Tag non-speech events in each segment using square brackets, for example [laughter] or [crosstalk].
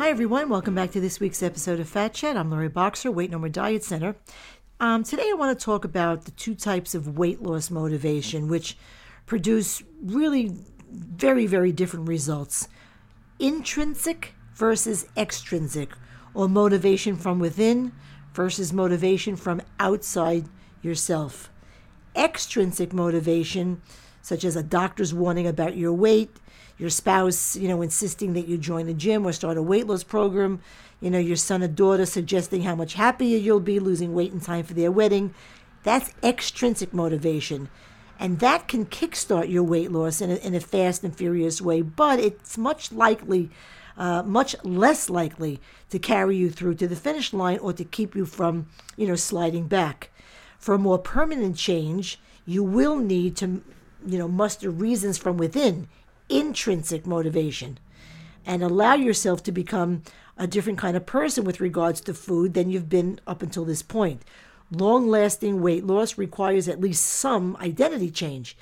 Hi, everyone. Welcome back to this week's episode of Fat Chat. I'm Lori Boxer, Weight No More Diet Center. Um, today, I want to talk about the two types of weight loss motivation, which produce really very, very different results intrinsic versus extrinsic, or motivation from within versus motivation from outside yourself. Extrinsic motivation, such as a doctor's warning about your weight, your spouse, you know, insisting that you join a gym or start a weight loss program, you know, your son or daughter suggesting how much happier you'll be losing weight in time for their wedding. That's extrinsic motivation. And that can kickstart your weight loss in a, in a fast and furious way, but it's much likely, uh, much less likely to carry you through to the finish line or to keep you from, you know, sliding back. For a more permanent change, you will need to, you know, muster reasons from within intrinsic motivation and allow yourself to become a different kind of person with regards to food than you've been up until this point. Long lasting weight loss requires at least some identity change.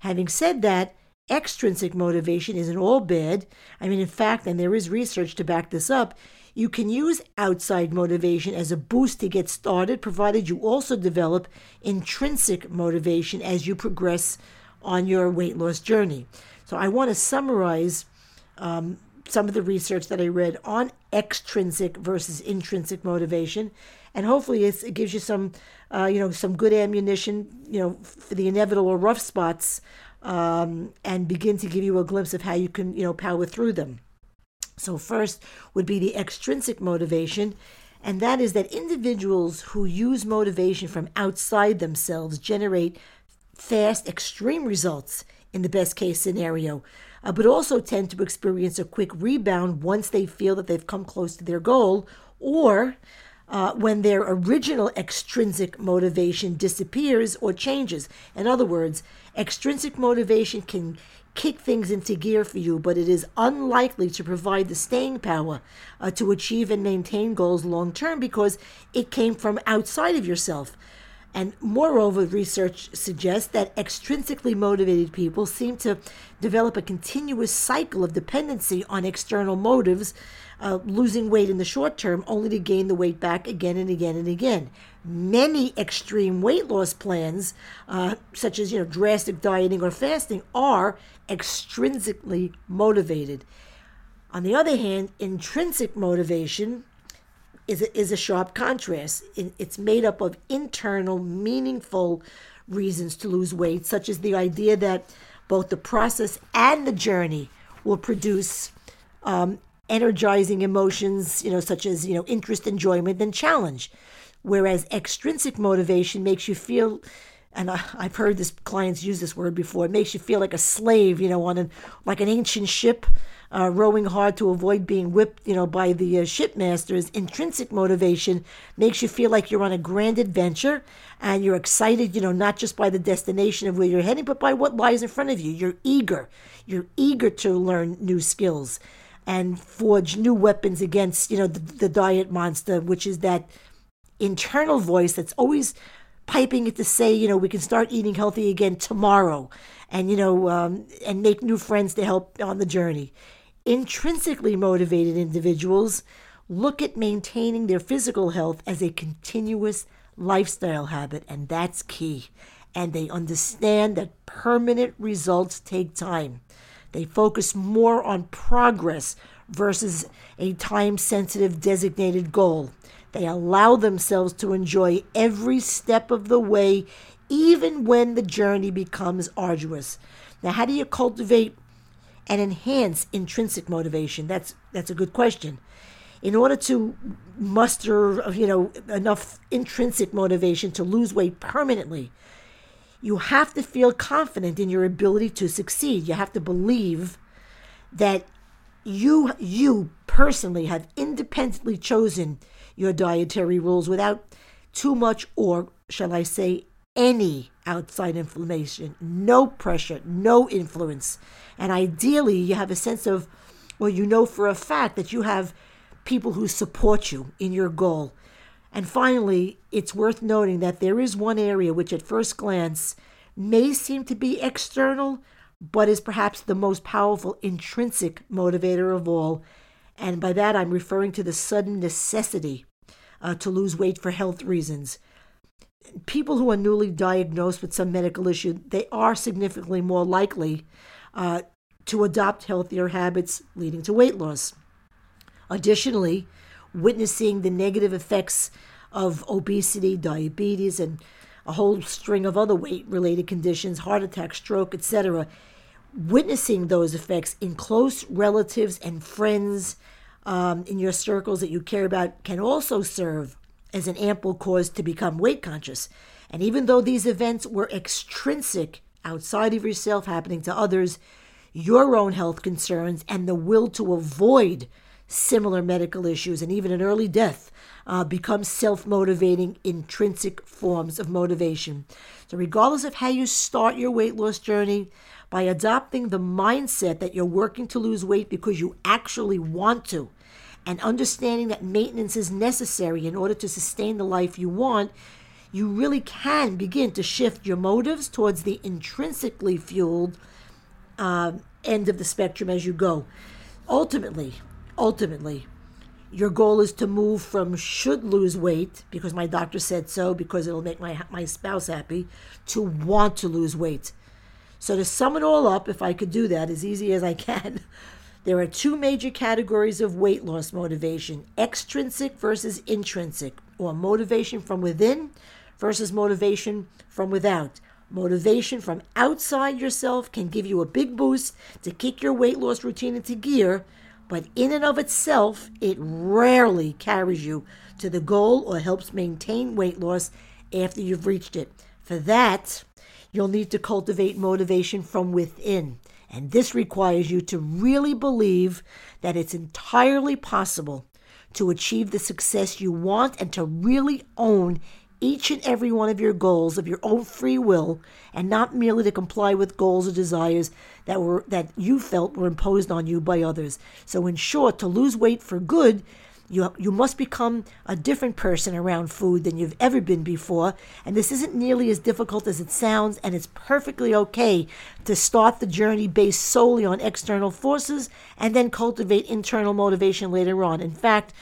Having said that, extrinsic motivation isn't all bad. I mean, in fact, and there is research to back this up, you can use outside motivation as a boost to get started, provided you also develop intrinsic motivation as you progress on your weight loss journey. So I want to summarize um, some of the research that I read on extrinsic versus intrinsic motivation, and hopefully it gives you some, uh, you know, some good ammunition, you know, for the inevitable rough spots, um, and begin to give you a glimpse of how you can, you know, power through them. So first would be the extrinsic motivation, and that is that individuals who use motivation from outside themselves generate fast, extreme results in the best case scenario, uh, but also tend to experience a quick rebound once they feel that they've come close to their goal or uh, when their original extrinsic motivation disappears or changes. In other words, extrinsic motivation can kick things into gear for you, but it is unlikely to provide the staying power uh, to achieve and maintain goals long term because it came from outside of yourself. And moreover, research suggests that extrinsically motivated people seem to develop a continuous cycle of dependency on external motives, uh, losing weight in the short term only to gain the weight back again and again and again. Many extreme weight loss plans, uh, such as you know drastic dieting or fasting, are extrinsically motivated. On the other hand, intrinsic motivation is a, is a sharp contrast. It's made up of internal, meaningful reasons to lose weight, such as the idea that both the process and the journey will produce um, energizing emotions, you know, such as you know interest, enjoyment, and challenge. Whereas extrinsic motivation makes you feel and I, have heard this clients use this word before. It makes you feel like a slave, you know, on an like an ancient ship, uh, rowing hard to avoid being whipped, you know, by the uh, shipmasters. Intrinsic motivation makes you feel like you're on a grand adventure, and you're excited, you know, not just by the destination of where you're heading, but by what lies in front of you. You're eager. You're eager to learn new skills and forge new weapons against, you know, the, the diet monster, which is that internal voice that's always piping it to say, you know, we can start eating healthy again tomorrow, and you know, um, and make new friends to help on the journey. Intrinsically motivated individuals look at maintaining their physical health as a continuous lifestyle habit, and that's key. And they understand that permanent results take time. They focus more on progress versus a time sensitive designated goal. They allow themselves to enjoy every step of the way, even when the journey becomes arduous. Now, how do you cultivate and enhance intrinsic motivation? That's that's a good question. In order to muster, you know, enough intrinsic motivation to lose weight permanently, you have to feel confident in your ability to succeed. You have to believe that you you personally have independently chosen your dietary rules without too much or shall I say any outside inflammation, no pressure, no influence. And ideally you have a sense of well you know for a fact that you have people who support you in your goal. And finally, it's worth noting that there is one area which at first glance may seem to be external, but is perhaps the most powerful intrinsic motivator of all, And by that, I'm referring to the sudden necessity uh, to lose weight for health reasons. People who are newly diagnosed with some medical issue, they are significantly more likely uh, to adopt healthier habits leading to weight loss. Additionally, witnessing the negative effects of obesity, diabetes, and a whole string of other weight related conditions, heart attack, stroke, etc. Witnessing those effects in close relatives and friends um, in your circles that you care about can also serve as an ample cause to become weight conscious. And even though these events were extrinsic, outside of yourself, happening to others, your own health concerns and the will to avoid similar medical issues and even an early death uh, become self motivating, intrinsic forms of motivation. So, regardless of how you start your weight loss journey, by adopting the mindset that you're working to lose weight because you actually want to, and understanding that maintenance is necessary in order to sustain the life you want, you really can begin to shift your motives towards the intrinsically fueled uh, end of the spectrum as you go. Ultimately, ultimately, your goal is to move from should lose weight because my doctor said so because it'll make my my spouse happy to want to lose weight. So to sum it all up, if I could do that as easy as I can, [laughs] there are two major categories of weight loss motivation: extrinsic versus intrinsic, or motivation from within versus motivation from without. Motivation from outside yourself can give you a big boost to kick your weight loss routine into gear but in and of itself, it rarely carries you to the goal or helps maintain weight loss after you've reached it. For that, you'll need to cultivate motivation from within. And this requires you to really believe that it's entirely possible to achieve the success you want and to really own each and every one of your goals of your own free will and not merely to comply with goals or desires that were that you felt were imposed on you by others. So in short, to lose weight for good, you, you must become a different person around food than you've ever been before. And this isn't nearly as difficult as it sounds, and it's perfectly okay to start the journey based solely on external forces and then cultivate internal motivation later on. In fact,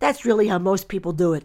that's really how most people do it.